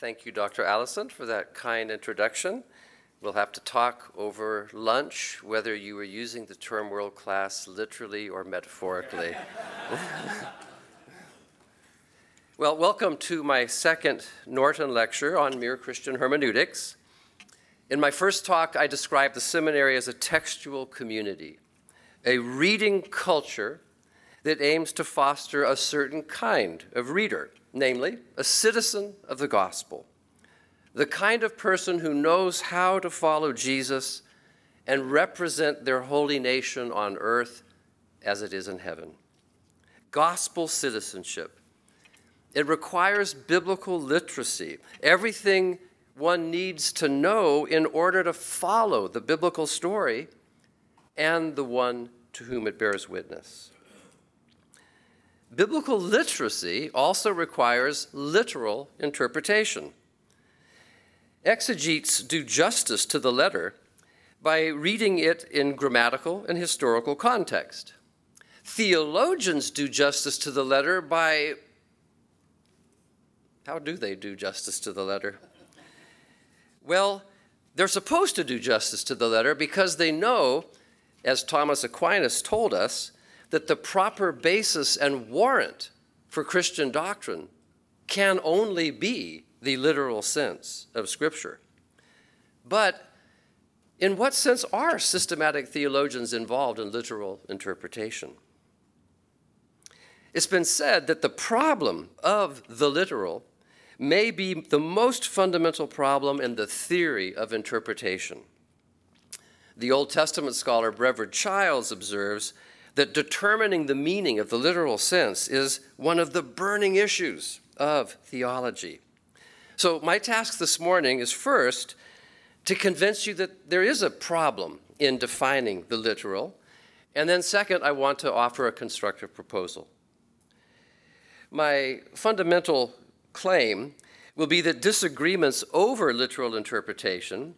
Thank you, Dr. Allison, for that kind introduction. We'll have to talk over lunch whether you were using the term world class literally or metaphorically. well, welcome to my second Norton lecture on Mere Christian Hermeneutics. In my first talk, I described the seminary as a textual community, a reading culture that aims to foster a certain kind of reader, namely, a citizen of the gospel the kind of person who knows how to follow Jesus and represent their holy nation on earth as it is in heaven. Gospel citizenship. It requires biblical literacy, everything one needs to know in order to follow the biblical story and the one to whom it bears witness. Biblical literacy also requires literal interpretation. Exegetes do justice to the letter by reading it in grammatical and historical context. Theologians do justice to the letter by. How do they do justice to the letter? Well, they're supposed to do justice to the letter because they know, as Thomas Aquinas told us, that the proper basis and warrant for Christian doctrine can only be the literal sense of Scripture. But in what sense are systematic theologians involved in literal interpretation? It's been said that the problem of the literal may be the most fundamental problem in the theory of interpretation. The Old Testament scholar Brevard Childs observes that determining the meaning of the literal sense is one of the burning issues of theology. So, my task this morning is first to convince you that there is a problem in defining the literal. And then, second, I want to offer a constructive proposal. My fundamental claim will be that disagreements over literal interpretation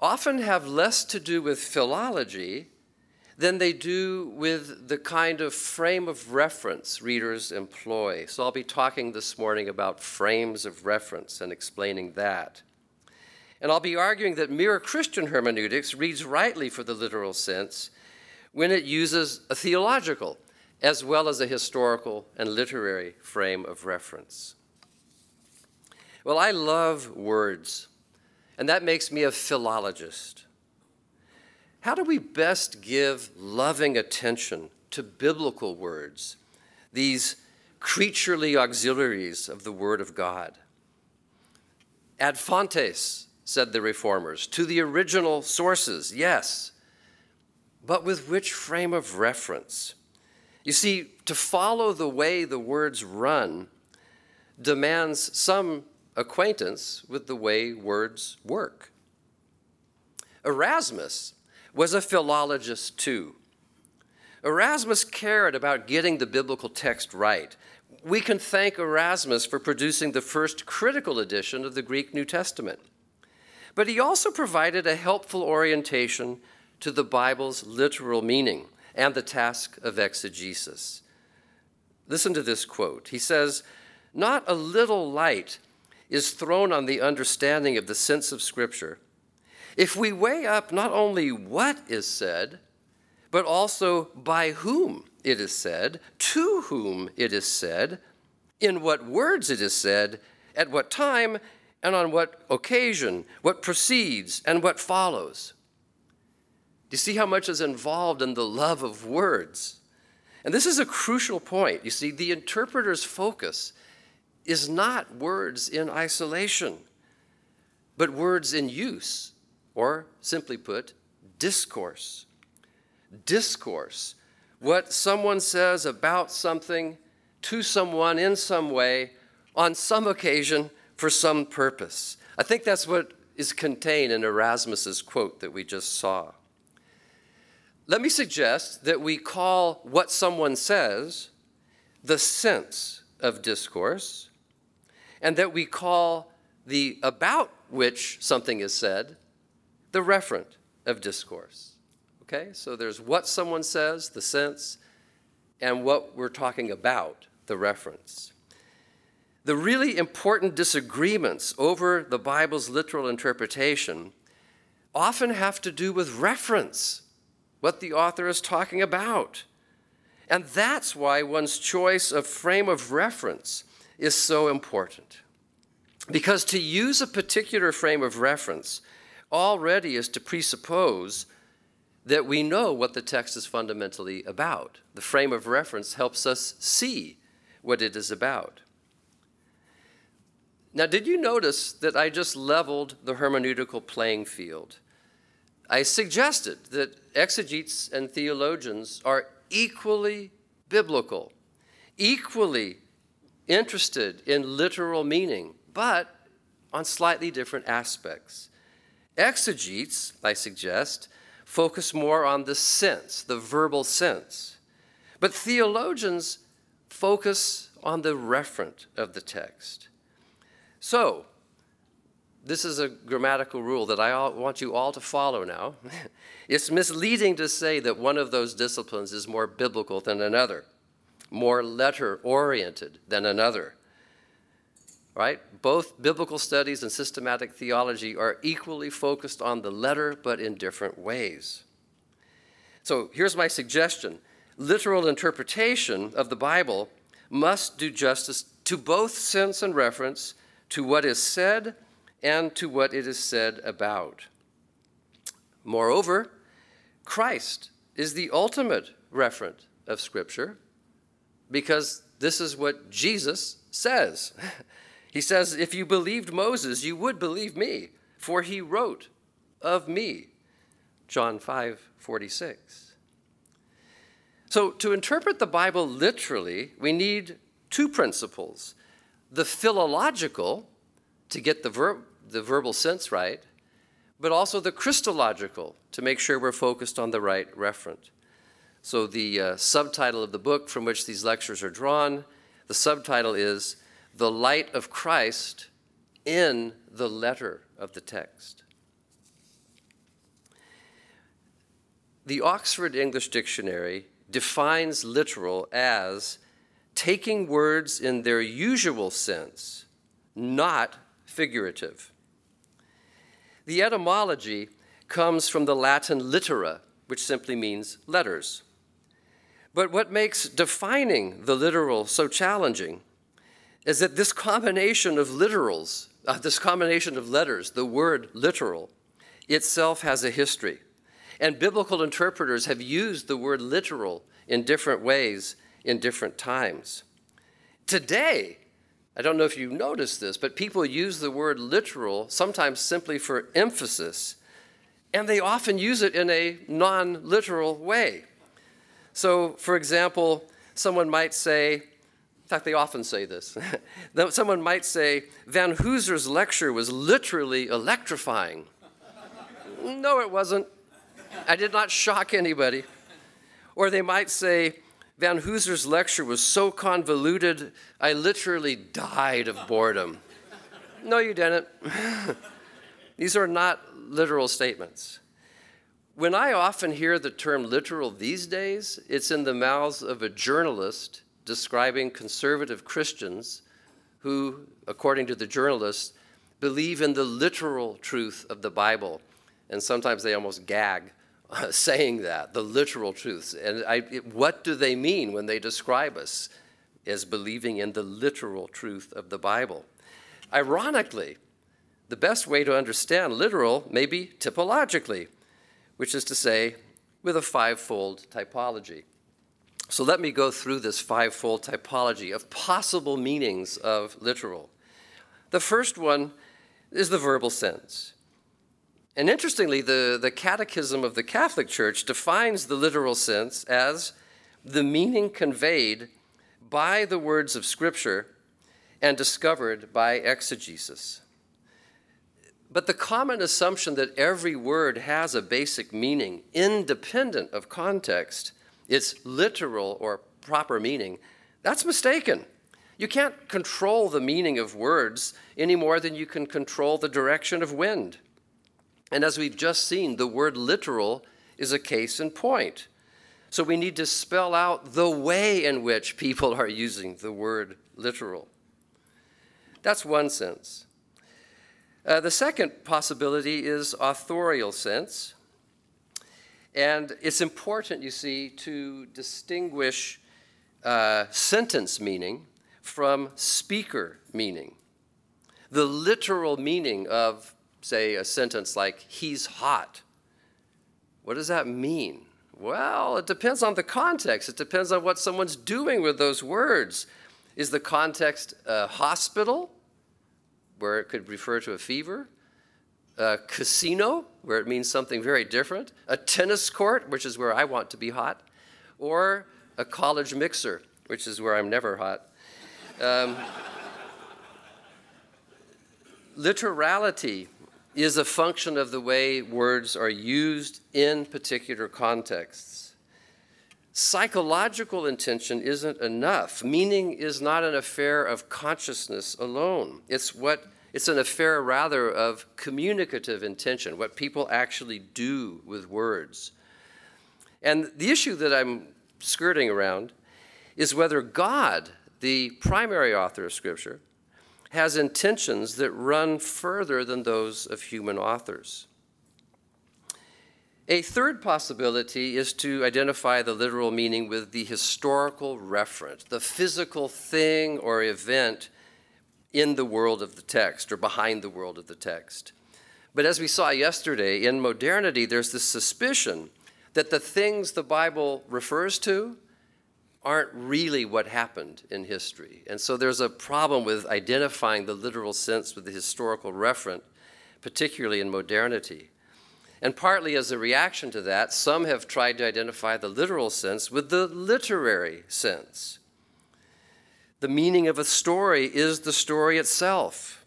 often have less to do with philology than they do with the kind of frame of reference readers employ. So I'll be talking this morning about frames of reference and explaining that. And I'll be arguing that mere Christian hermeneutics reads rightly for the literal sense when it uses a theological as well as a historical and literary frame of reference. Well, I love words, and that makes me a philologist. How do we best give loving attention to biblical words, these creaturely auxiliaries of the Word of God? Ad fontes, said the reformers, to the original sources, yes, but with which frame of reference? You see, to follow the way the words run demands some acquaintance with the way words work. Erasmus was a philologist too. Erasmus cared about getting the biblical text right. We can thank Erasmus for producing the first critical edition of the Greek New Testament. But he also provided a helpful orientation to the Bible's literal meaning and the task of exegesis. Listen to this quote. He says, Not a little light is thrown on the understanding of the sense of Scripture if we weigh up not only what is said, but also by whom it is said, to whom it is said, in what words it is said, at what time, and on what occasion, what precedes and what follows. Do you see how much is involved in the love of words? And this is a crucial point. You see, the interpreter's focus is not words in isolation, but words in use or simply put, discourse. Discourse. What someone says about something to someone in some way, on some occasion, for some purpose. I think that's what is contained in Erasmus's quote that we just saw. Let me suggest that we call what someone says the sense of discourse, and that we call the about which something is said the referent of discourse. Okay, so there's what someone says, the sense, and what we're talking about, the reference. The really important disagreements over the Bible's literal interpretation often have to do with reference, what the author is talking about. And that's why one's choice of frame of reference is so important. Because to use a particular frame of reference already is to presuppose that we know what the text is fundamentally about. The frame of reference helps us see what it is about. Now, did you notice that I just leveled the hermeneutical playing field? I suggested that exegetes and theologians are equally biblical, equally interested in literal meaning, but on slightly different aspects. Exegetes, I suggest, focus more on the sense, the verbal sense. But theologians focus on the referent of the text. So, this is a grammatical rule that I want you all to follow now. it's misleading to say that one of those disciplines is more biblical than another, more letter oriented than another. Right? Both biblical studies and systematic theology are equally focused on the letter, but in different ways. So here's my suggestion literal interpretation of the Bible must do justice to both sense and reference, to what is said and to what it is said about. Moreover, Christ is the ultimate referent of Scripture because this is what Jesus says. He says, If you believed Moses, you would believe me, for he wrote of me. John 5 46. So, to interpret the Bible literally, we need two principles the philological, to get the, ver- the verbal sense right, but also the Christological, to make sure we're focused on the right referent. So, the uh, subtitle of the book from which these lectures are drawn, the subtitle is The Light of Christ in the Letter of the Text. The Oxford English Dictionary defines literal as taking words in their usual sense, not figurative. The etymology comes from the Latin litera, which simply means letters. But what makes defining the literal so challenging is that this combination of literals, uh, this combination of letters, the word literal, itself has a history. And biblical interpreters have used the word literal in different ways in different times. Today, I don't know if you noticed this, but people use the word literal sometimes simply for emphasis, and they often use it in a non literal way. So, for example, someone might say, in fact, they often say this. someone might say, Vanhoozer's lecture was literally electrifying. no, it wasn't. I did not shock anybody. Or they might say, Vanhoozer's lecture was so convoluted, I literally died of boredom. no, you didn't. These are not literal statements. When I often hear the term literal these days, it's in the mouths of a journalist describing conservative Christians who, according to the journalist, believe in the literal truth of the Bible. And sometimes they almost gag uh, saying that, the literal truths. And I, what do they mean when they describe us as believing in the literal truth of the Bible? Ironically, the best way to understand literal may be typologically, which is to say, with a fivefold typology. So let me go through this fivefold typology of possible meanings of literal. The first one is the verbal sense. And interestingly, the, the Catechism of the Catholic Church defines the literal sense as the meaning conveyed by the words of Scripture and discovered by exegesis. But the common assumption that every word has a basic meaning, independent of context, its literal or proper meaning, that's mistaken. You can't control the meaning of words any more than you can control the direction of wind. And as we've just seen, the word literal is a case in point. So we need to spell out the way in which people are using the word literal. That's one sense. Uh, the second possibility is authorial sense. And it's important, you see, to distinguish uh, sentence meaning from speaker meaning. The literal meaning of, say, a sentence like, he's hot. What does that mean? Well, it depends on the context. It depends on what someone's doing with those words. Is the context a hospital, where it could refer to a fever? A casino, where it means something very different? A tennis court, which is where I want to be hot? Or a college mixer, which is where I'm never hot? Um, literality is a function of the way words are used in particular contexts. Psychological intention isn't enough. Meaning is not an affair of consciousness alone. It's what it's an affair rather of communicative intention, what people actually do with words. And the issue that I'm skirting around is whether God, the primary author of Scripture, has intentions that run further than those of human authors. A third possibility is to identify the literal meaning with the historical referent, the physical thing or event in the world of the text or behind the world of the text. But as we saw yesterday, in modernity, there's this suspicion that the things the Bible refers to aren't really what happened in history. And so there's a problem with identifying the literal sense with the historical referent, particularly in modernity. And partly as a reaction to that, some have tried to identify the literal sense with the literary sense. The meaning of a story is the story itself.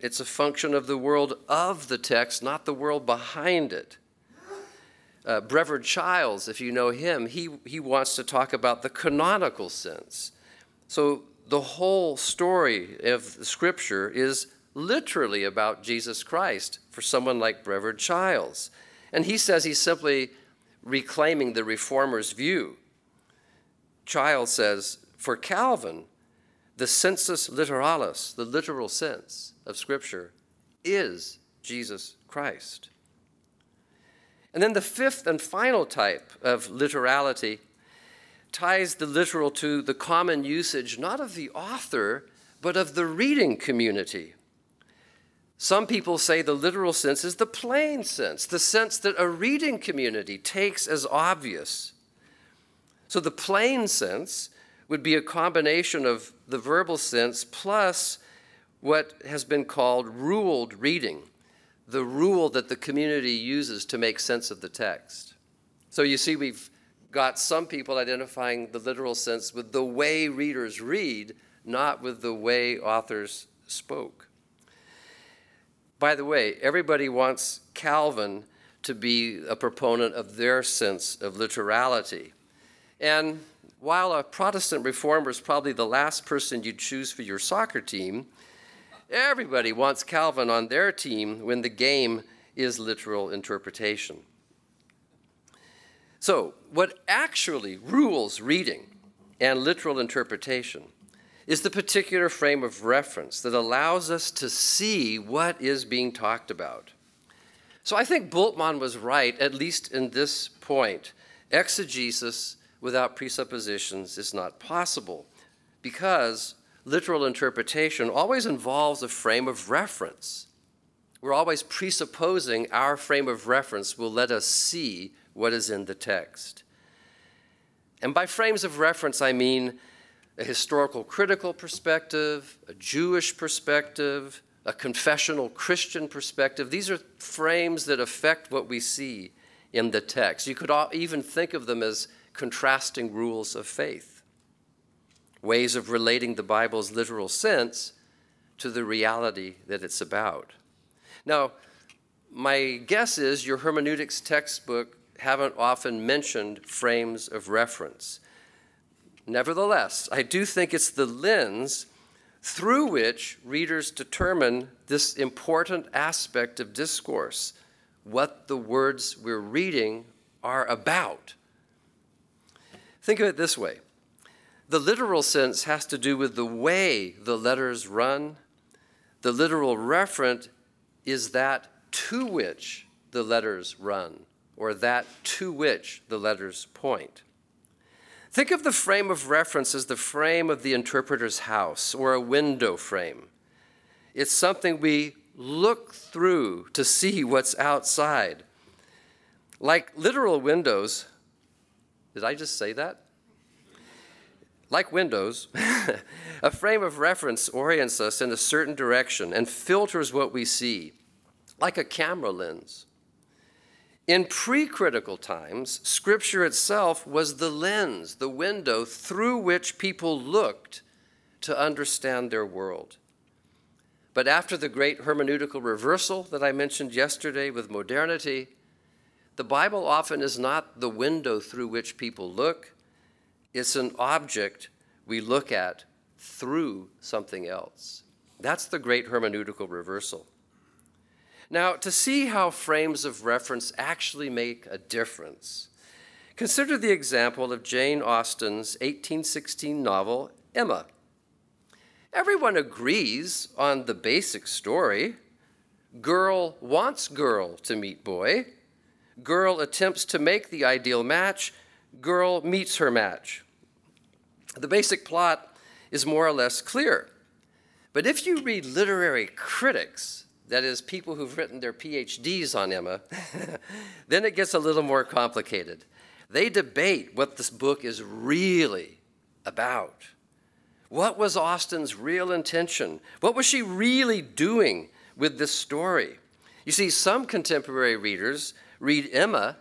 It's a function of the world of the text, not the world behind it. Uh, Brevard Childs, if you know him, he, he wants to talk about the canonical sense. So the whole story of the scripture is literally about Jesus Christ for someone like Brevard Childs. And he says he's simply reclaiming the reformer's view. Childs says, for Calvin, the sensus literalis, the literal sense of Scripture, is Jesus Christ. And then the fifth and final type of literality ties the literal to the common usage not of the author, but of the reading community. Some people say the literal sense is the plain sense, the sense that a reading community takes as obvious. So the plain sense would be a combination of the verbal sense plus what has been called ruled reading the rule that the community uses to make sense of the text. So you see, we've got some people identifying the literal sense with the way readers read, not with the way authors spoke. By the way, everybody wants Calvin to be a proponent of their sense of literality. And while a Protestant reformer is probably the last person you'd choose for your soccer team, Everybody wants Calvin on their team when the game is literal interpretation. So, what actually rules reading and literal interpretation is the particular frame of reference that allows us to see what is being talked about. So, I think Bultmann was right, at least in this point. Exegesis without presuppositions is not possible because literal interpretation always involves a frame of reference. We're always presupposing our frame of reference will let us see what is in the text. And by frames of reference, I mean a historical critical perspective, a Jewish perspective, a confessional Christian perspective. These are frames that affect what we see in the text. You could even think of them as contrasting rules of faith ways of relating the Bible's literal sense to the reality that it's about. Now, my guess is your hermeneutics textbook haven't often mentioned frames of reference. Nevertheless, I do think it's the lens through which readers determine this important aspect of discourse, what the words we're reading are about. Think of it this way the literal sense has to do with the way the letters run, The literal referent is that to which the letters run, or that to which the letters point. Think of the frame of reference as the frame of the interpreter's house or a window frame. It's something we look through to see what's outside. Like literal windows, did I just say that? Like windows, a frame of reference orients us in a certain direction and filters what we see, like a camera lens. In pre critical times, Scripture itself was the lens, the window through which people looked to understand their world. But after the great hermeneutical reversal that I mentioned yesterday with modernity, the Bible often is not the window through which people look, it's an object we look at through something else. That's the great hermeneutical reversal. Now, to see how frames of reference actually make a difference, consider the example of Jane Austen's 1816 novel, Emma. Everyone agrees on the basic story. Girl wants girl to meet boy. Girl attempts to make the ideal match. Girl meets her match. The basic plot is more or less clear. But if you read literary critics, that is, people who've written their PhDs on Emma, then it gets a little more complicated. They debate what this book is really about. What was Austen's real intention? What was she really doing with this story? You see, some contemporary readers read Emma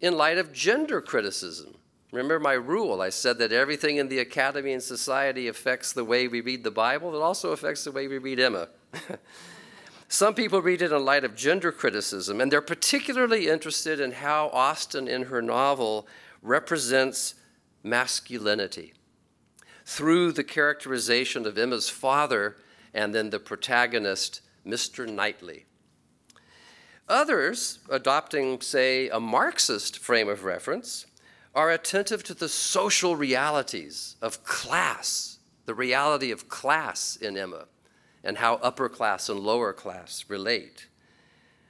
in light of gender criticism. Remember my rule. I said that everything in the academy and society affects the way we read the Bible. It also affects the way we read Emma. Some people read it in light of gender criticism, and they're particularly interested in how Austen, in her novel, represents masculinity through the characterization of Emma's father and then the protagonist, Mr. Knightley. Others, adopting, say, a Marxist frame of reference, are attentive to the social realities of class, the reality of class in Emma, and how upper class and lower class relate.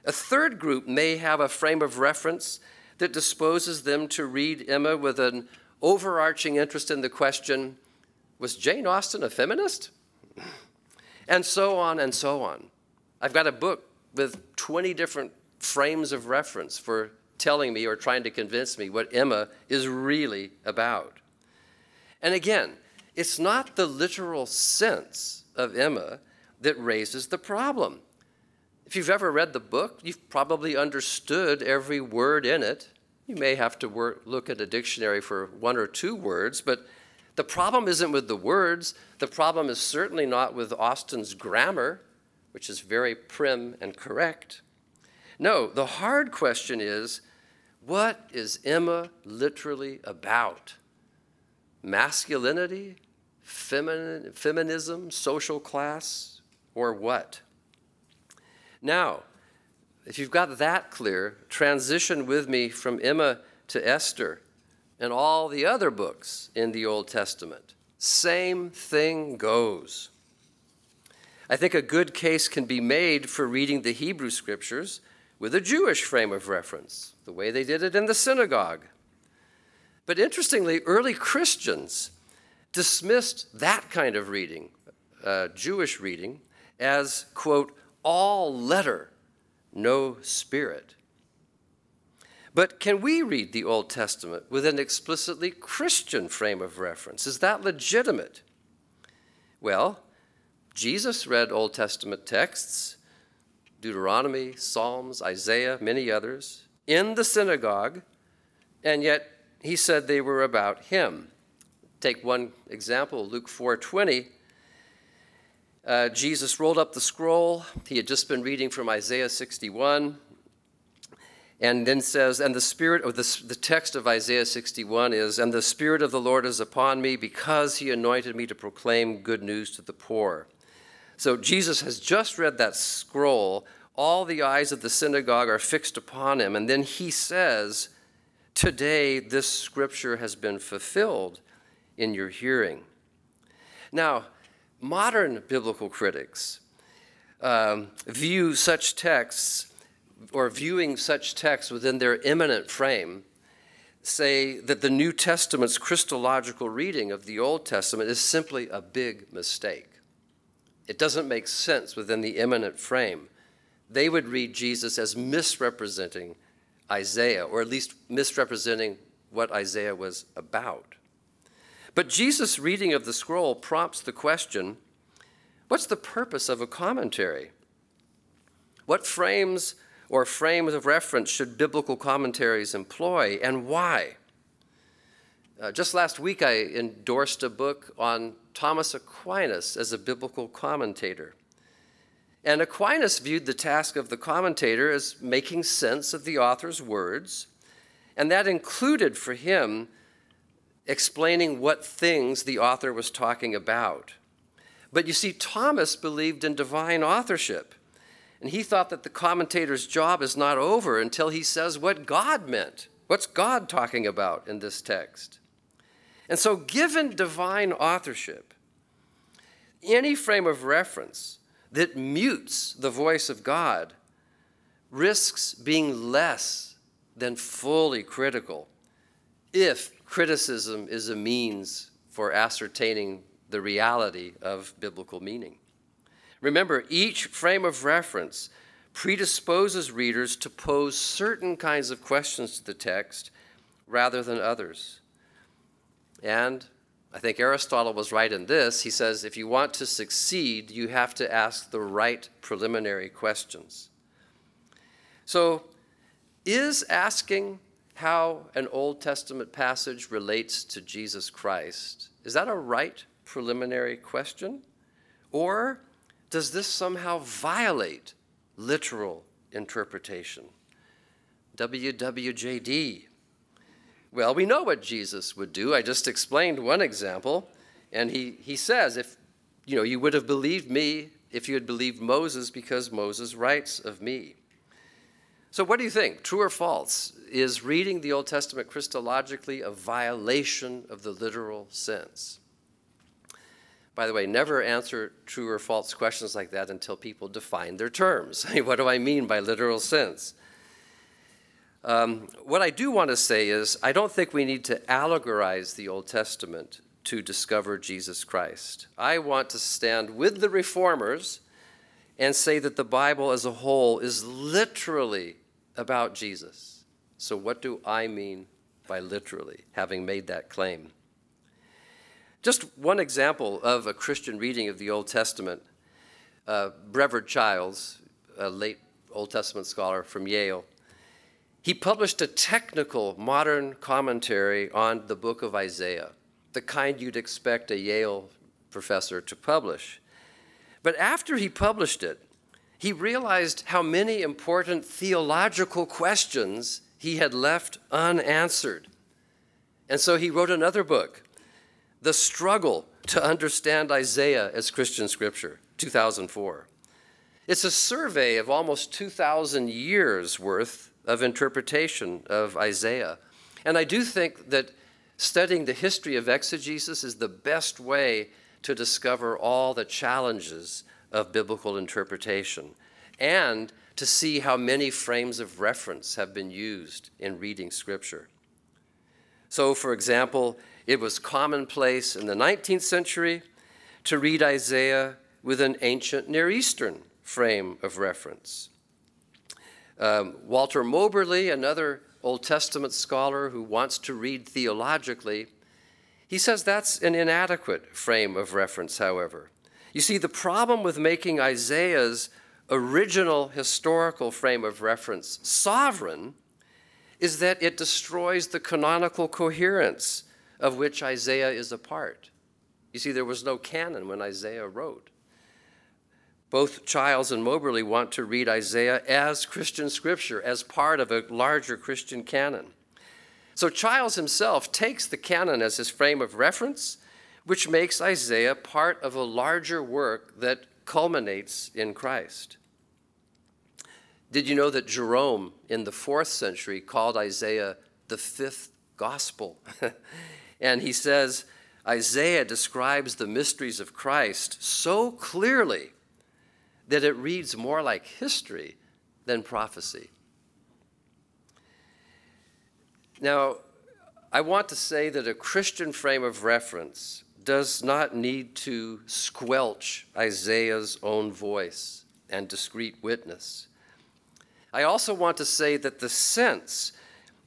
A third group may have a frame of reference that disposes them to read Emma with an overarching interest in the question was Jane Austen a feminist? And so on and so on. I've got a book with 20 different frames of reference for telling me or trying to convince me what Emma is really about. And again, it's not the literal sense of Emma that raises the problem. If you've ever read the book, you've probably understood every word in it. You may have to work, look at a dictionary for one or two words, but the problem isn't with the words. The problem is certainly not with Austen's grammar, which is very prim and correct. No, the hard question is what is Emma literally about? Masculinity, femin- feminism, social class, or what? Now, if you've got that clear, transition with me from Emma to Esther and all the other books in the Old Testament. Same thing goes. I think a good case can be made for reading the Hebrew scriptures with a Jewish frame of reference, the way they did it in the synagogue. But interestingly, early Christians dismissed that kind of reading, uh, Jewish reading, as, quote, all letter, no spirit. But can we read the Old Testament with an explicitly Christian frame of reference? Is that legitimate? Well, Jesus read Old Testament texts Deuteronomy, Psalms, Isaiah, many others, in the synagogue, and yet he said they were about him. Take one example, Luke 4:20. Uh, Jesus rolled up the scroll. He had just been reading from Isaiah 61, and then says, and the spirit of the, the text of Isaiah 61 is, and the spirit of the Lord is upon me because he anointed me to proclaim good news to the poor. So Jesus has just read that scroll. All the eyes of the synagogue are fixed upon him. And then he says, Today this scripture has been fulfilled in your hearing. Now, modern biblical critics um, view such texts or viewing such texts within their immanent frame say that the New Testament's Christological reading of the Old Testament is simply a big mistake. It doesn't make sense within the immanent frame. They would read Jesus as misrepresenting Isaiah, or at least misrepresenting what Isaiah was about. But Jesus' reading of the scroll prompts the question what's the purpose of a commentary? What frames or frames of reference should biblical commentaries employ, and why? Uh, just last week, I endorsed a book on Thomas Aquinas as a biblical commentator. And Aquinas viewed the task of the commentator as making sense of the author's words, and that included for him explaining what things the author was talking about. But you see, Thomas believed in divine authorship. And he thought that the commentator's job is not over until he says what God meant. What's God talking about in this text? And so, given divine authorship, any frame of reference that mutes the voice of God risks being less than fully critical if criticism is a means for ascertaining the reality of biblical meaning. Remember, each frame of reference predisposes readers to pose certain kinds of questions to the text rather than others. And I think Aristotle was right in this. He says if you want to succeed, you have to ask the right preliminary questions. So, is asking how an Old Testament passage relates to Jesus Christ, is that a right preliminary question? Or does this somehow violate literal interpretation? WWJD. Well, we know what Jesus would do. I just explained one example, and he, he says, if you know, you would have believed me if you had believed Moses because Moses writes of me. So, what do you think? True or false? Is reading the Old Testament Christologically a violation of the literal sense? By the way, never answer true or false questions like that until people define their terms. what do I mean by literal sense? Um, what I do want to say is, I don't think we need to allegorize the Old Testament to discover Jesus Christ. I want to stand with the reformers and say that the Bible as a whole is literally about Jesus. So, what do I mean by literally, having made that claim? Just one example of a Christian reading of the Old Testament. Uh, Brevard Childs, a late Old Testament scholar from Yale, he published a technical modern commentary on the book of Isaiah, the kind you'd expect a Yale professor to publish. But after he published it, he realized how many important theological questions he had left unanswered. And so he wrote another book the struggle to understand Isaiah as Christian scripture, 2004. It's a survey of almost 2,000 years worth of interpretation of Isaiah. And I do think that studying the history of exegesis is the best way to discover all the challenges of biblical interpretation and to see how many frames of reference have been used in reading Scripture. So, for example, it was commonplace in the 19th century to read Isaiah with an ancient Near Eastern frame of reference. Um, Walter Moberly, another Old Testament scholar who wants to read theologically, he says that's an inadequate frame of reference, however. You see, the problem with making Isaiah's original historical frame of reference sovereign is that it destroys the canonical coherence of which Isaiah is a part. You see, there was no canon when Isaiah wrote. Both Childs and Moberly want to read Isaiah as Christian scripture, as part of a larger Christian canon. So Childs himself takes the canon as his frame of reference, which makes Isaiah part of a larger work that culminates in Christ. Did you know that Jerome in the fourth century called Isaiah the fifth gospel? And he says, Isaiah describes the mysteries of Christ so clearly that it reads more like history than prophecy. Now, I want to say that a Christian frame of reference does not need to squelch Isaiah's own voice and discrete witness. I also want to say that the sense,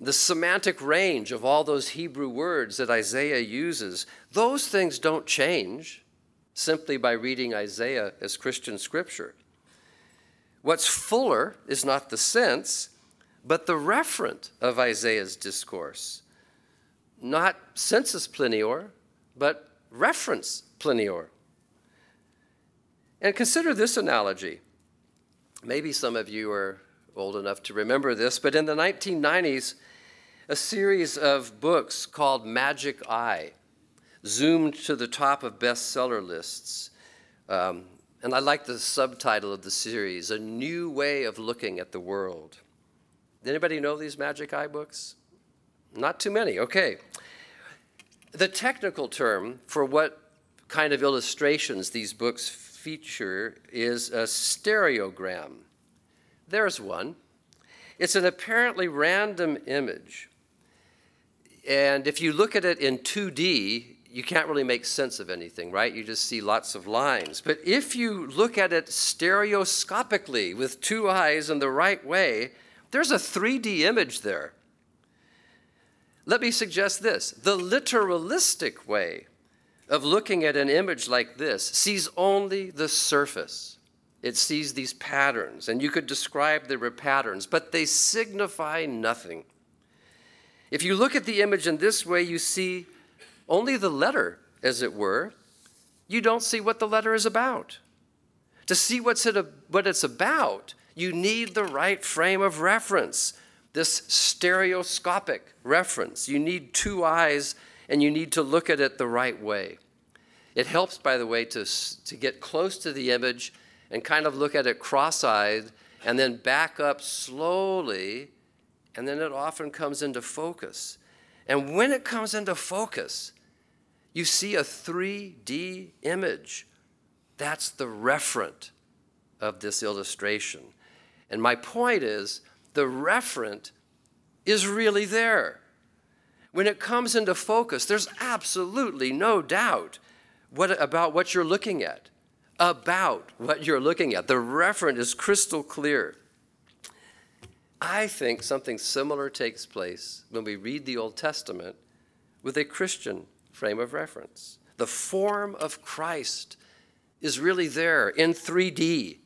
the semantic range of all those Hebrew words that Isaiah uses, those things don't change simply by reading Isaiah as Christian scripture. What's fuller is not the sense, but the referent of Isaiah's discourse. Not sensus plenior, but reference plenior. And consider this analogy. Maybe some of you are old enough to remember this, but in the 1990s, a series of books called Magic Eye zoomed to the top of bestseller lists. Um, and I like the subtitle of the series, A New Way of Looking at the World. Anybody know these Magic Eye books? Not too many, okay. The technical term for what kind of illustrations these books feature is a stereogram. There's one. It's an apparently random image. And if you look at it in 2D, you can't really make sense of anything, right? You just see lots of lines. But if you look at it stereoscopically with two eyes in the right way, there's a 3D image there. Let me suggest this the literalistic way of looking at an image like this sees only the surface. It sees these patterns, and you could describe the patterns, but they signify nothing. If you look at the image in this way, you see only the letter, as it were. You don't see what the letter is about. To see what's it, what it's about, you need the right frame of reference, this stereoscopic reference. You need two eyes and you need to look at it the right way. It helps, by the way, to, to get close to the image and kind of look at it cross eyed and then back up slowly, and then it often comes into focus. And when it comes into focus, you see a 3D image. That's the referent of this illustration. And my point is the referent is really there. When it comes into focus, there's absolutely no doubt what, about what you're looking at. About what you're looking at. The referent is crystal clear. I think something similar takes place when we read the Old Testament with a Christian frame of reference. The form of Christ is really there in 3D.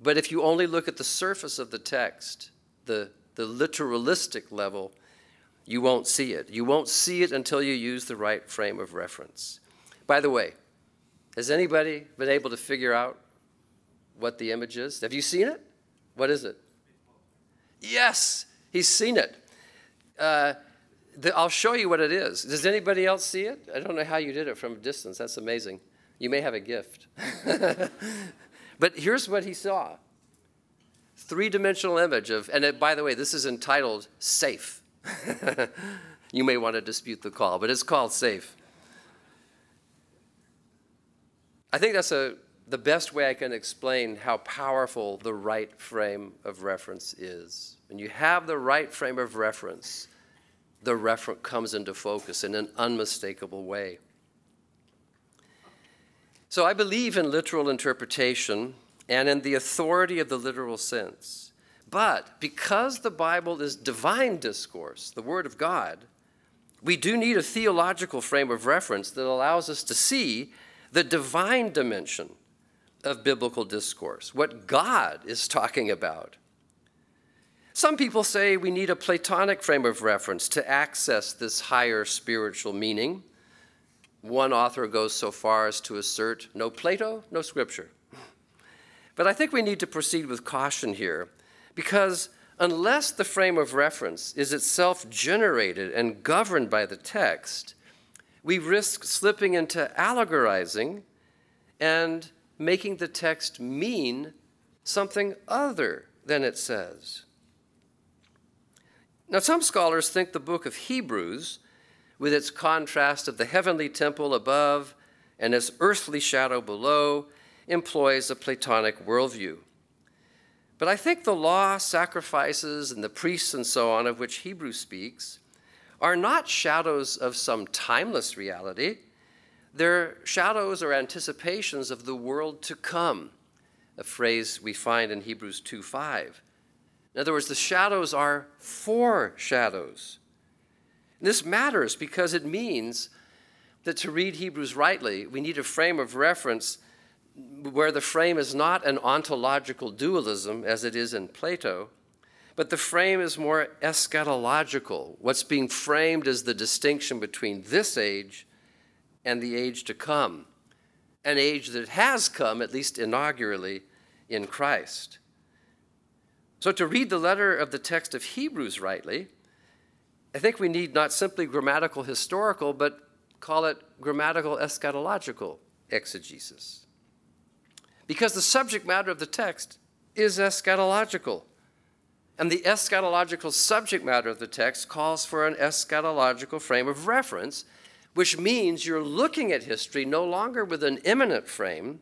But if you only look at the surface of the text, the, the literalistic level, you won't see it. You won't see it until you use the right frame of reference. By the way, has anybody been able to figure out what the image is? Have you seen it? What is it? Yes, he's seen it. Uh, the, I'll show you what it is. Does anybody else see it? I don't know how you did it from a distance. That's amazing. You may have a gift. But here's what he saw three dimensional image of, and it, by the way, this is entitled Safe. you may want to dispute the call, but it's called Safe. I think that's a, the best way I can explain how powerful the right frame of reference is. When you have the right frame of reference, the referent comes into focus in an unmistakable way. So I believe in literal interpretation and in the authority of the literal sense. But because the Bible is divine discourse, the Word of God, we do need a theological frame of reference that allows us to see the divine dimension of biblical discourse, what God is talking about. Some people say we need a Platonic frame of reference to access this higher spiritual meaning. One author goes so far as to assert no Plato, no scripture. But I think we need to proceed with caution here because unless the frame of reference is itself generated and governed by the text, we risk slipping into allegorizing and making the text mean something other than it says. Now, some scholars think the book of Hebrews with its contrast of the heavenly temple above and its earthly shadow below, employs a Platonic worldview. But I think the law, sacrifices, and the priests and so on of which Hebrews speaks are not shadows of some timeless reality. They're shadows or anticipations of the world to come, a phrase we find in Hebrews 2 5. In other words, the shadows are foreshadows. This matters because it means that to read Hebrews rightly, we need a frame of reference where the frame is not an ontological dualism as it is in Plato, but the frame is more eschatological. What's being framed is the distinction between this age and the age to come, an age that has come, at least inaugurally, in Christ. So, to read the letter of the text of Hebrews rightly, I think we need not simply grammatical historical, but call it grammatical eschatological exegesis. Because the subject matter of the text is eschatological. And the eschatological subject matter of the text calls for an eschatological frame of reference, which means you're looking at history no longer with an immanent frame,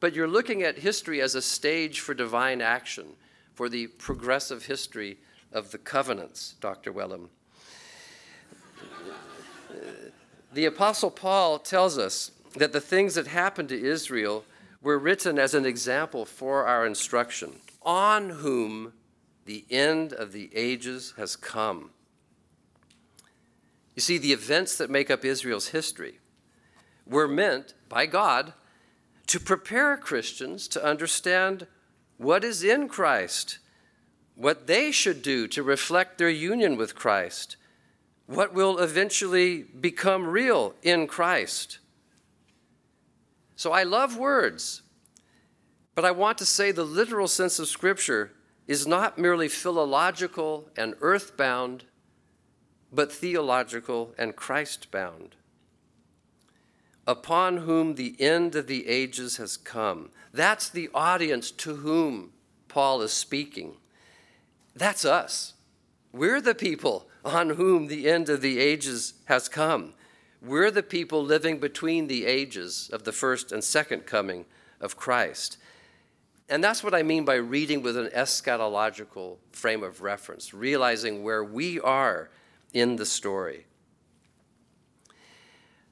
but you're looking at history as a stage for divine action, for the progressive history of the covenants, Dr. Wellum the Apostle Paul tells us that the things that happened to Israel were written as an example for our instruction, on whom the end of the ages has come. You see, the events that make up Israel's history were meant by God to prepare Christians to understand what is in Christ, what they should do to reflect their union with Christ, what will eventually become real in Christ. So I love words, but I want to say the literal sense of Scripture is not merely philological and earthbound, but theological and Christ bound. Upon whom the end of the ages has come. That's the audience to whom Paul is speaking. That's us. We're the people on whom the end of the ages has come. We're the people living between the ages of the first and second coming of Christ. And that's what I mean by reading with an eschatological frame of reference, realizing where we are in the story.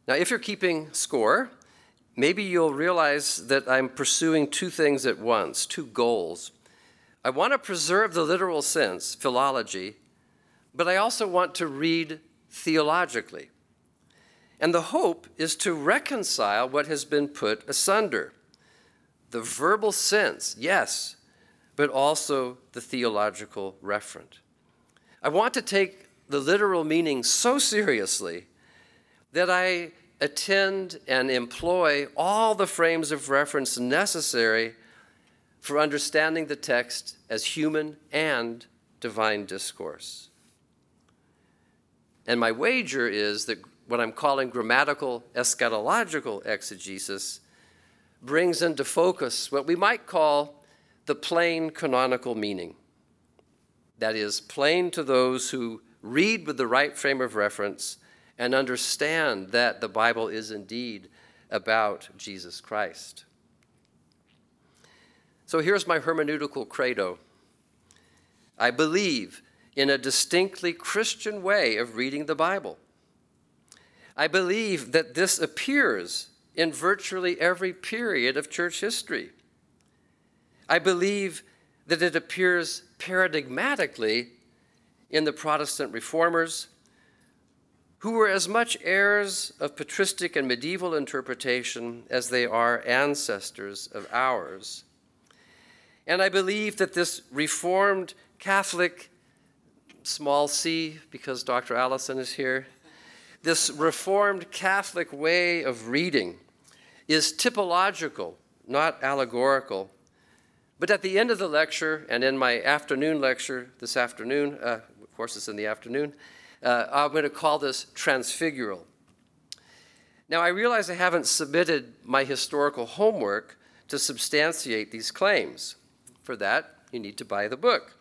Now, if you're keeping score, maybe you'll realize that I'm pursuing two things at once, two goals. I want to preserve the literal sense, philology, but I also want to read theologically. And the hope is to reconcile what has been put asunder the verbal sense, yes, but also the theological referent. I want to take the literal meaning so seriously that I attend and employ all the frames of reference necessary for understanding the text as human and divine discourse. And my wager is that what I'm calling grammatical eschatological exegesis brings into focus what we might call the plain canonical meaning. That is, plain to those who read with the right frame of reference and understand that the Bible is indeed about Jesus Christ. So here's my hermeneutical credo I believe in a distinctly Christian way of reading the Bible. I believe that this appears in virtually every period of church history. I believe that it appears paradigmatically in the Protestant reformers, who were as much heirs of patristic and medieval interpretation as they are ancestors of ours. And I believe that this Reformed Catholic small c because Dr. Allison is here. This Reformed Catholic way of reading is typological, not allegorical. But at the end of the lecture, and in my afternoon lecture this afternoon, uh, of course it's in the afternoon, uh, I'm going to call this transfigural. Now, I realize I haven't submitted my historical homework to substantiate these claims. For that, you need to buy the book.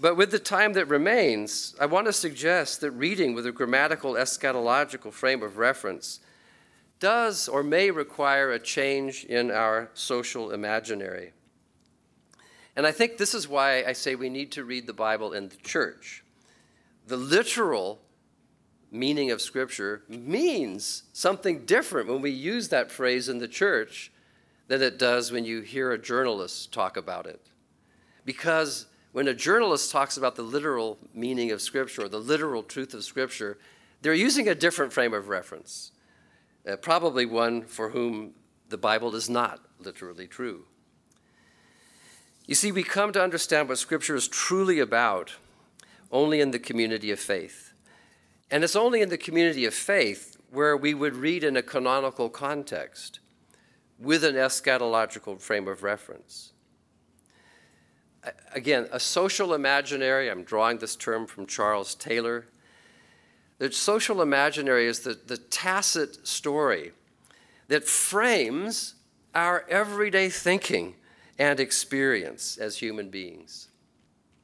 But with the time that remains, I want to suggest that reading with a grammatical eschatological frame of reference does or may require a change in our social imaginary. And I think this is why I say we need to read the Bible in the church. The literal meaning of Scripture means something different when we use that phrase in the church than it does when you hear a journalist talk about it. Because when a journalist talks about the literal meaning of Scripture or the literal truth of Scripture, they're using a different frame of reference, uh, probably one for whom the Bible is not literally true. You see, we come to understand what Scripture is truly about only in the community of faith. And it's only in the community of faith where we would read in a canonical context with an eschatological frame of reference. Again, a social imaginary, I'm drawing this term from Charles Taylor. The social imaginary is the, the tacit story that frames our everyday thinking and experience as human beings.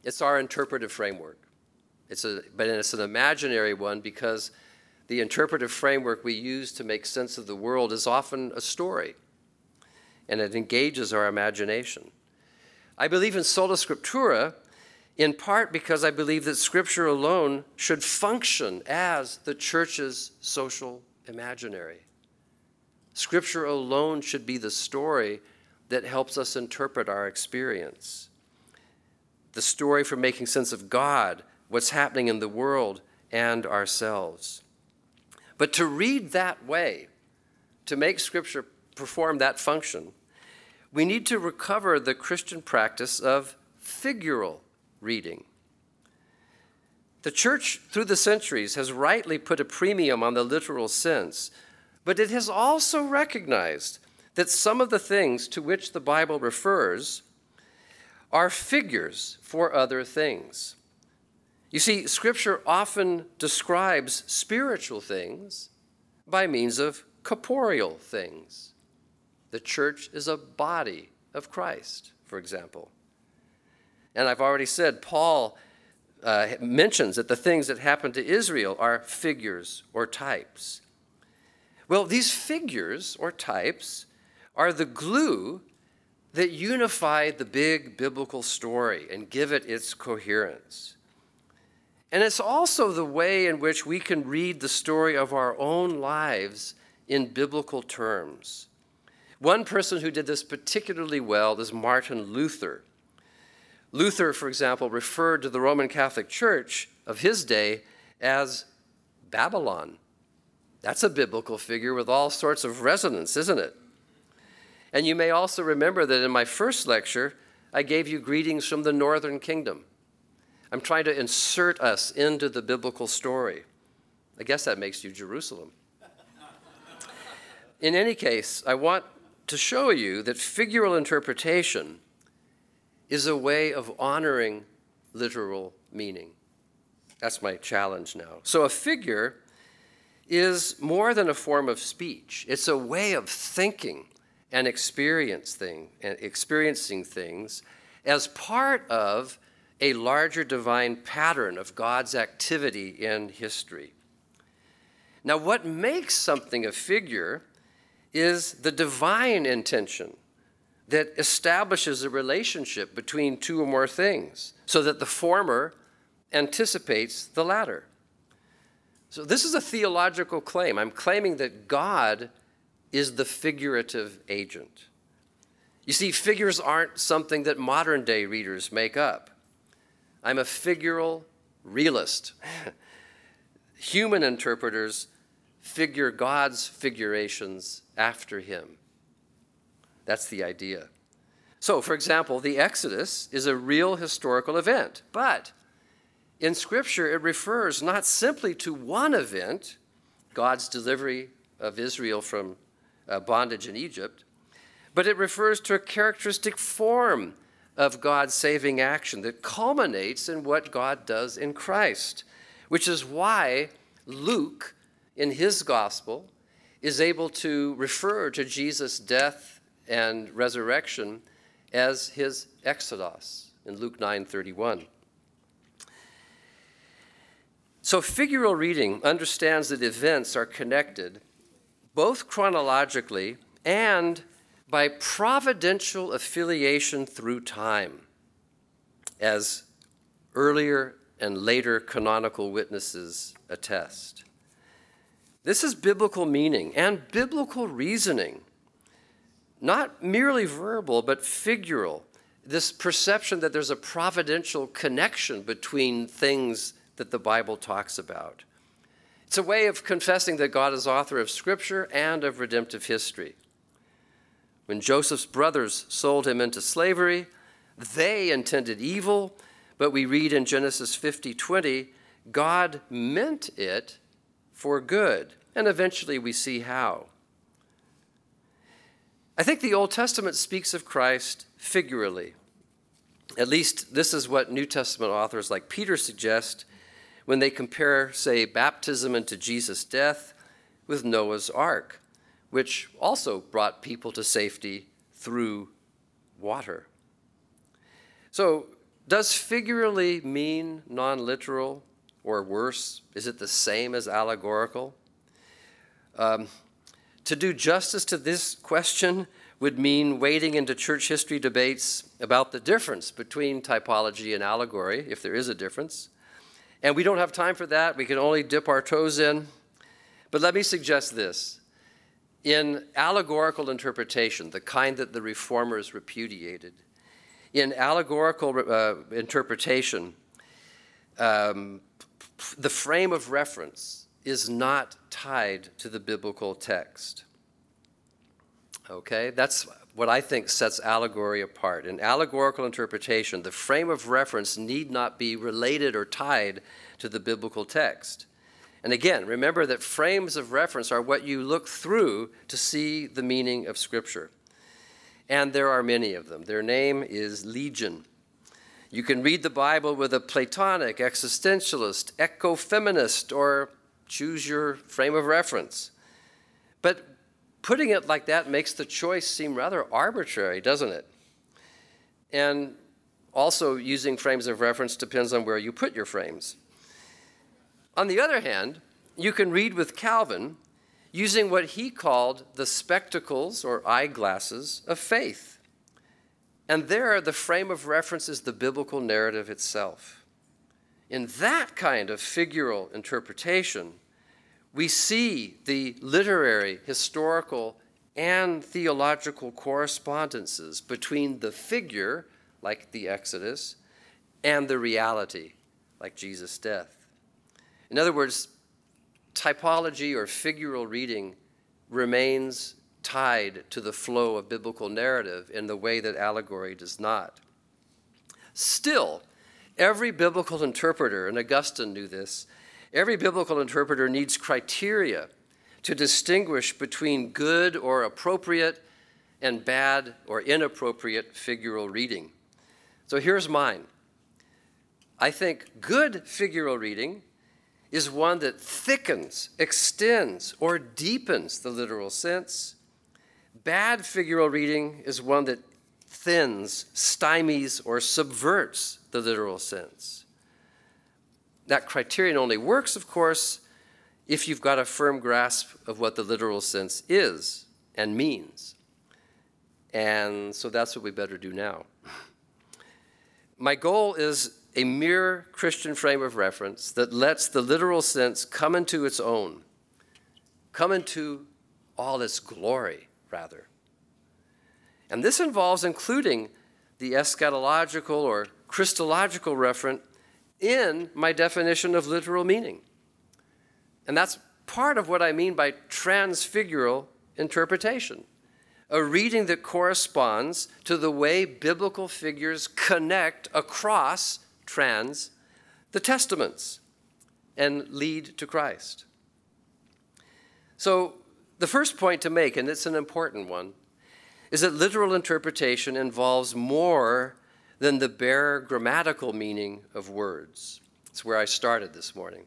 It's our interpretive framework. It's a, but it's an imaginary one because the interpretive framework we use to make sense of the world is often a story, and it engages our imagination. I believe in sola scriptura in part because I believe that Scripture alone should function as the church's social imaginary. Scripture alone should be the story that helps us interpret our experience. The story for making sense of God what's happening in the world and ourselves. But to read that way, to make Scripture perform that function, we need to recover the Christian practice of figural reading. The church, through the centuries, has rightly put a premium on the literal sense, but it has also recognized that some of the things to which the Bible refers are figures for other things. You see, Scripture often describes spiritual things by means of corporeal things. The church is a body of Christ, for example. And I've already said, Paul uh, mentions that the things that happened to Israel are figures or types. Well, these figures or types are the glue that unify the big biblical story and give it its coherence. And it's also the way in which we can read the story of our own lives in biblical terms. One person who did this particularly well is Martin Luther. Luther, for example, referred to the Roman Catholic Church of his day as Babylon. That's a biblical figure with all sorts of resonance, isn't it? And you may also remember that in my first lecture, I gave you greetings from the northern kingdom. I'm trying to insert us into the biblical story. I guess that makes you Jerusalem. In any case, I want to show you that figural interpretation is a way of honoring literal meaning. That's my challenge now. So, a figure is more than a form of speech, it's a way of thinking and experience thing, and experiencing things as part of a larger divine pattern of God's activity in history. Now, what makes something a figure is the divine intention that establishes a relationship between two or more things so that the former anticipates the latter. So, this is a theological claim. I'm claiming that God is the figurative agent. You see, figures aren't something that modern day readers make up. I'm a figural realist. Human interpreters figure God's figurations after him. That's the idea. So, for example, the Exodus is a real historical event, but in Scripture it refers not simply to one event, God's delivery of Israel from uh, bondage in Egypt, but it refers to a characteristic form of God's saving action that culminates in what God does in Christ, which is why Luke, in his gospel, is able to refer to Jesus' death and resurrection as his exodus in Luke 9:31. So figural reading understands that events are connected both chronologically and by providential affiliation through time, as earlier and later canonical witnesses attest. This is biblical meaning and biblical reasoning, not merely verbal, but figural. This perception that there's a providential connection between things that the Bible talks about. It's a way of confessing that God is author of Scripture and of redemptive history. When Joseph's brothers sold him into slavery, they intended evil, but we read in Genesis 50 20, God meant it for good. And eventually we see how. I think the Old Testament speaks of Christ figuratively. At least this is what New Testament authors like Peter suggest when they compare, say, baptism into Jesus' death with Noah's ark, which also brought people to safety through water. So, does figuratively mean non literal or worse? Is it the same as allegorical? Um, to do justice to this question would mean wading into church history debates about the difference between typology and allegory, if there is a difference. And we don't have time for that. We can only dip our toes in. But let me suggest this. In allegorical interpretation, the kind that the reformers repudiated, in allegorical uh, interpretation, um, the frame of reference is not tied to the biblical text. Okay, that's what I think sets allegory apart. In allegorical interpretation, the frame of reference need not be related or tied to the biblical text. And again, remember that frames of reference are what you look through to see the meaning of Scripture. And there are many of them. Their name is Legion. You can read the Bible with a Platonic, existentialist, ecofeminist, or choose your frame of reference. But putting it like that makes the choice seem rather arbitrary, doesn't it? And also, using frames of reference depends on where you put your frames. On the other hand, you can read with Calvin using what he called the spectacles or eyeglasses of faith. And there, the frame of reference is the biblical narrative itself. In that kind of figural interpretation, we see the literary, historical, and theological correspondences between the figure, like the Exodus, and the reality, like Jesus' death. In other words, typology or figural reading remains tied to the flow of biblical narrative in the way that allegory does not. Still, every biblical interpreter, and Augustine knew this, Every biblical interpreter needs criteria to distinguish between good or appropriate and bad or inappropriate figural reading. So here's mine. I think good figural reading is one that thickens, extends, or deepens the literal sense. Bad figural reading is one that thins, stymies, or subverts the literal sense. That criterion only works, of course, if you've got a firm grasp of what the literal sense is and means. And so that's what we better do now. My goal is a mere Christian frame of reference that lets the literal sense come into its own, come into all its glory, rather. And this involves including the eschatological or Christological referent in my definition of literal meaning. And that's part of what I mean by transfigural interpretation a reading that corresponds to the way biblical figures connect across trans the testaments and lead to Christ. So, the first point to make, and it's an important one, is that literal interpretation involves more than the bare grammatical meaning of words. It's where I started this morning.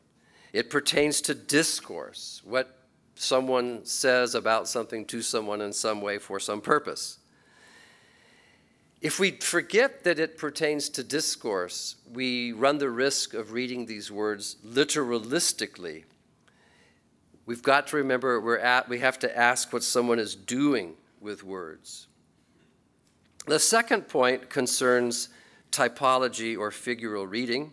It pertains to discourse, what someone says about something to someone in some way for some purpose. If we forget that it pertains to discourse, we run the risk of reading these words literalistically, We've got to remember we're at, we have to ask what someone is doing with words. The second point concerns typology or figural reading.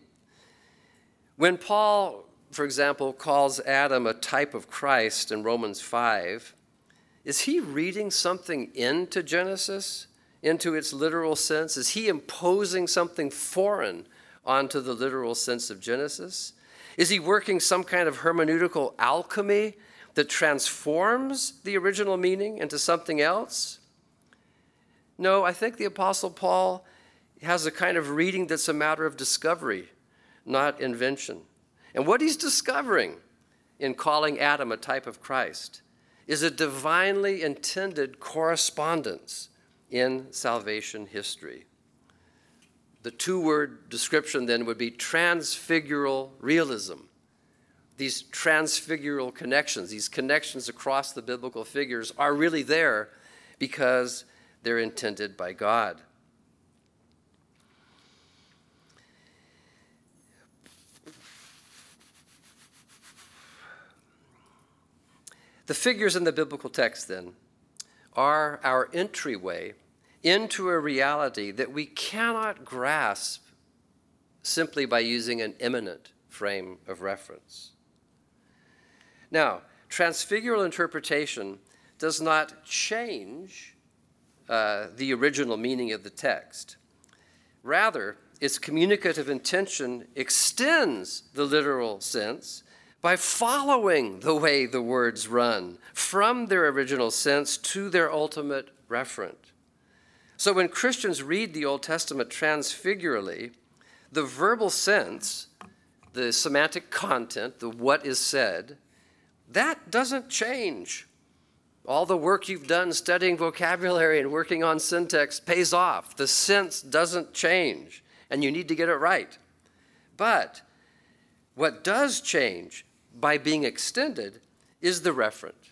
When Paul, for example, calls Adam a type of Christ in Romans 5, is he reading something into Genesis, into its literal sense? Is he imposing something foreign onto the literal sense of Genesis? Is he working some kind of hermeneutical alchemy that transforms the original meaning into something else? No, I think the Apostle Paul has a kind of reading that's a matter of discovery, not invention. And what he's discovering in calling Adam a type of Christ is a divinely intended correspondence in salvation history. The two word description then would be transfigural realism. These transfigural connections, these connections across the biblical figures, are really there because they're intended by God. The figures in the biblical text, then, are our entryway into a reality that we cannot grasp simply by using an immanent frame of reference. Now, transfigural interpretation does not change uh, the original meaning of the text. Rather, its communicative intention extends the literal sense by following the way the words run from their original sense to their ultimate referent. So when Christians read the Old Testament transfigurally, the verbal sense, the semantic content, the what is said, that doesn't change. All the work you've done studying vocabulary and working on syntax pays off. The sense doesn't change, and you need to get it right. But what does change by being extended is the referent.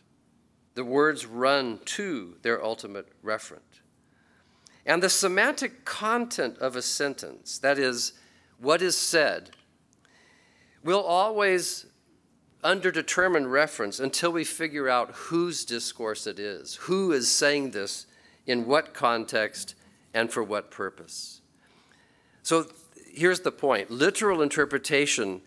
The words run to their ultimate referent. And the semantic content of a sentence, that is, what is said, will always underdetermine reference until we figure out whose discourse it is, who is saying this, in what context, and for what purpose. So here's the point literal interpretation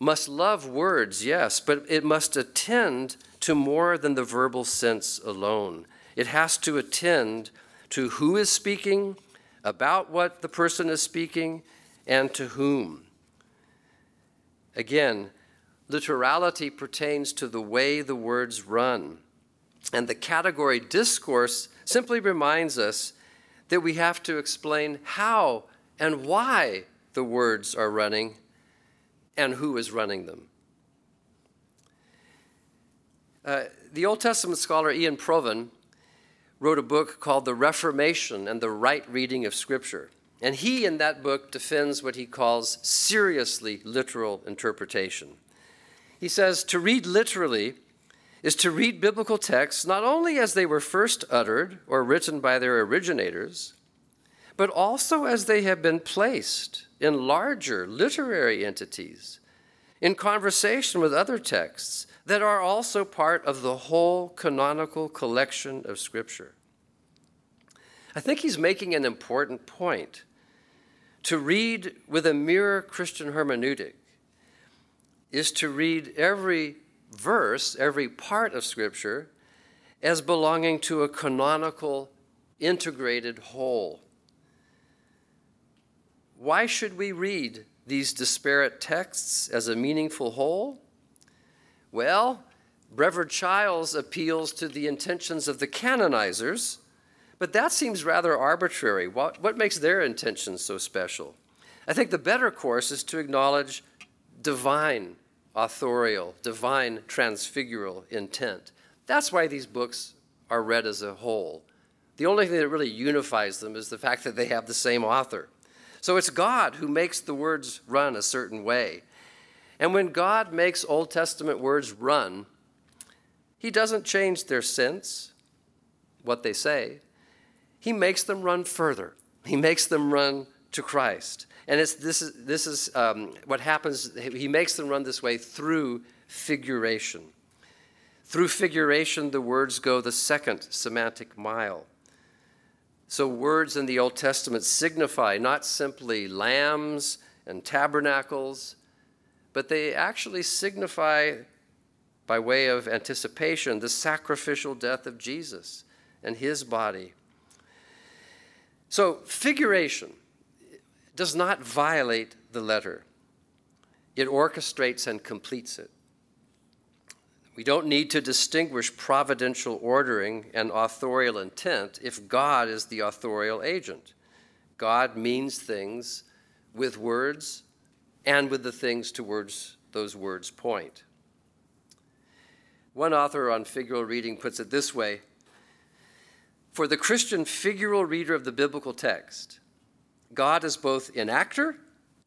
must love words, yes, but it must attend to more than the verbal sense alone. It has to attend to who is speaking, about what the person is speaking, and to whom. Again, literality pertains to the way the words run. And the category discourse simply reminds us that we have to explain how and why the words are running and who is running them. Uh, the Old Testament scholar Iain Provan wrote a book called The Reformation and the Right Reading of Scripture. And he, in that book, defends what he calls seriously literal interpretation. He says to read literally is to read biblical texts not only as they were first uttered or written by their originators, but also as they have been placed in larger literary entities, in conversation with other texts that are also part of the whole canonical collection of Scripture. I think he's making an important point. To read with a mere Christian hermeneutic is to read every verse, every part of Scripture, as belonging to a canonical, integrated whole. Why should we read these disparate texts as a meaningful whole? Well, Brevard Childs appeals to the intentions of the canonizers, but that seems rather arbitrary. What, what makes their intentions so special? I think the better course is to acknowledge divine, authorial, divine, transfigural intent. That's why these books are read as a whole. The only thing that really unifies them is the fact that they have the same author. So it's God who makes the words run a certain way. And when God makes Old Testament words run, He doesn't change their sense, what they say. He makes them run further. He makes them run to Christ. And it's, this is, this is um, what happens. He makes them run this way through figuration. Through figuration, the words go the second semantic mile. So, words in the Old Testament signify not simply lambs and tabernacles, but they actually signify, by way of anticipation, the sacrificial death of Jesus and his body. So, figuration does not violate the letter, it orchestrates and completes it. We don't need to distinguish providential ordering and authorial intent if God is the authorial agent. God means things with words and with the things towards those words point. One author on figural reading puts it this way For the Christian figural reader of the biblical text, God is both enactor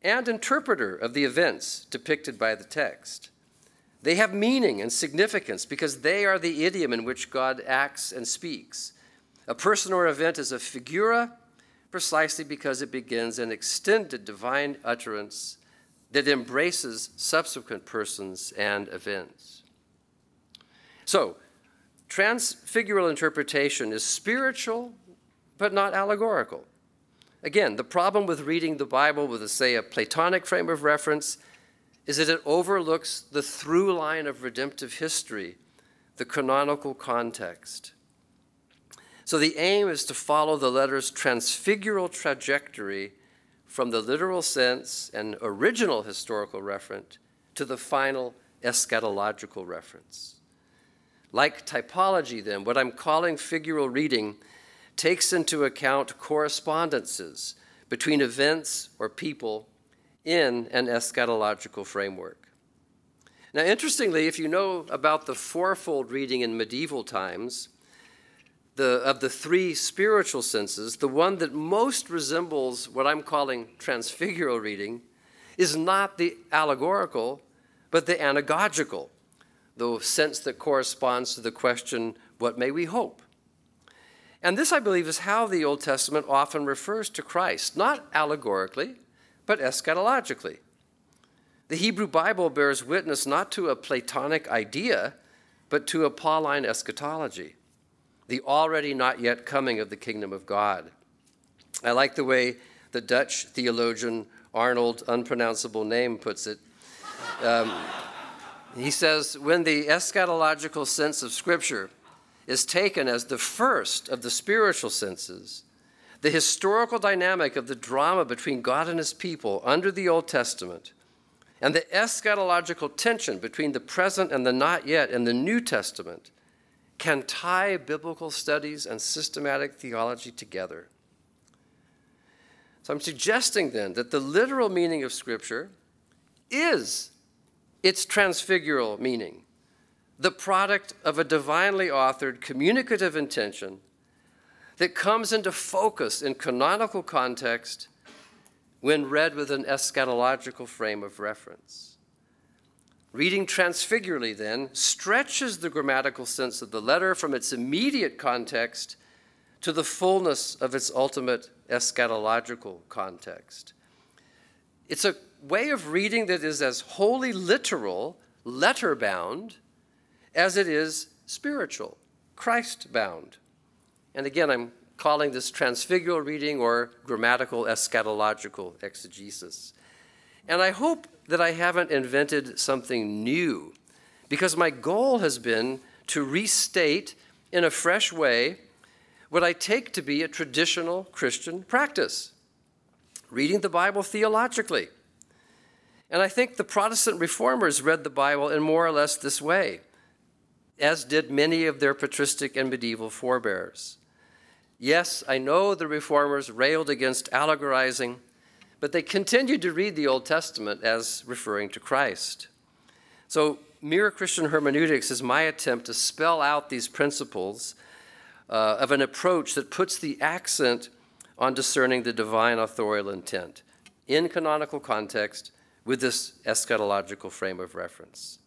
and interpreter of the events depicted by the text. They have meaning and significance because they are the idiom in which God acts and speaks. A person or event is a figura precisely because it begins an extended divine utterance that embraces subsequent persons and events. So, transfigural interpretation is spiritual but not allegorical. Again, the problem with reading the Bible with, a, say, a Platonic frame of reference is that it overlooks the through line of redemptive history, the canonical context. So the aim is to follow the letter's transfigural trajectory from the literal sense and original historical referent to the final eschatological reference. Like typology, then, what I'm calling figural reading takes into account correspondences between events or people in an eschatological framework. Now, interestingly, if you know about the fourfold reading in medieval times, the, of the three spiritual senses, the one that most resembles what I'm calling transfigural reading is not the allegorical, but the anagogical, the sense that corresponds to the question, What may we hope? And this, I believe, is how the Old Testament often refers to Christ, not allegorically, but eschatologically. The Hebrew Bible bears witness not to a Platonic idea, but to a Pauline eschatology, the already not yet coming of the kingdom of God. I like the way the Dutch theologian Arnold, unpronounceable name, puts it. Um, he says, when the eschatological sense of Scripture is taken as the first of the spiritual senses, the historical dynamic of the drama between God and his people under the Old Testament, and the eschatological tension between the present and the not yet in the New Testament can tie biblical studies and systematic theology together. So I'm suggesting then that the literal meaning of Scripture is its transfigural meaning, the product of a divinely authored communicative intention that comes into focus in canonical context when read with an eschatological frame of reference. Reading transfigurally, then, stretches the grammatical sense of the letter from its immediate context to the fullness of its ultimate eschatological context. It's a way of reading that is as wholly literal, letter bound, as it is spiritual, Christ bound. And again, I'm calling this transfigural reading or grammatical eschatological exegesis. And I hope that I haven't invented something new, because my goal has been to restate in a fresh way what I take to be a traditional Christian practice reading the Bible theologically. And I think the Protestant reformers read the Bible in more or less this way, as did many of their patristic and medieval forebears. Yes, I know the reformers railed against allegorizing, but they continued to read the Old Testament as referring to Christ. So, Mere Christian Hermeneutics is my attempt to spell out these principles uh, of an approach that puts the accent on discerning the divine authorial intent in canonical context with this eschatological frame of reference.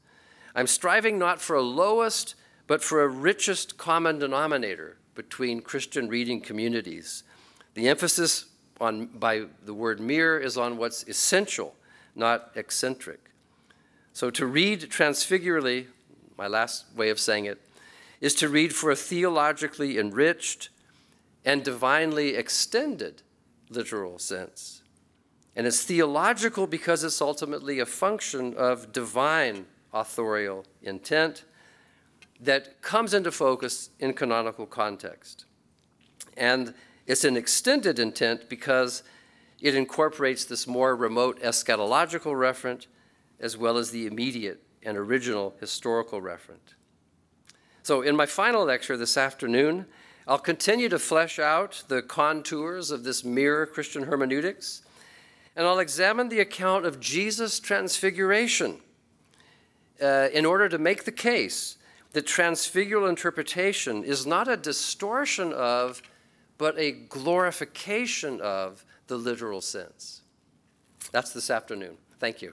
I'm striving not for a lowest, but for a richest common denominator between Christian reading communities. The emphasis on, by the word mere is on what's essential, not eccentric. So to read transfigurally, my last way of saying it, is to read for a theologically enriched and divinely extended literal sense. And it's theological because it's ultimately a function of divine authorial intent that comes into focus in canonical context. And it's an extended intent because it incorporates this more remote eschatological referent as well as the immediate and original historical referent. So, in my final lecture this afternoon, I'll continue to flesh out the contours of this mere Christian hermeneutics, and I'll examine the account of Jesus' transfiguration uh, in order to make the case that transfigural interpretation is not a distortion of, but a glorification of the literal sense. That's this afternoon. Thank you.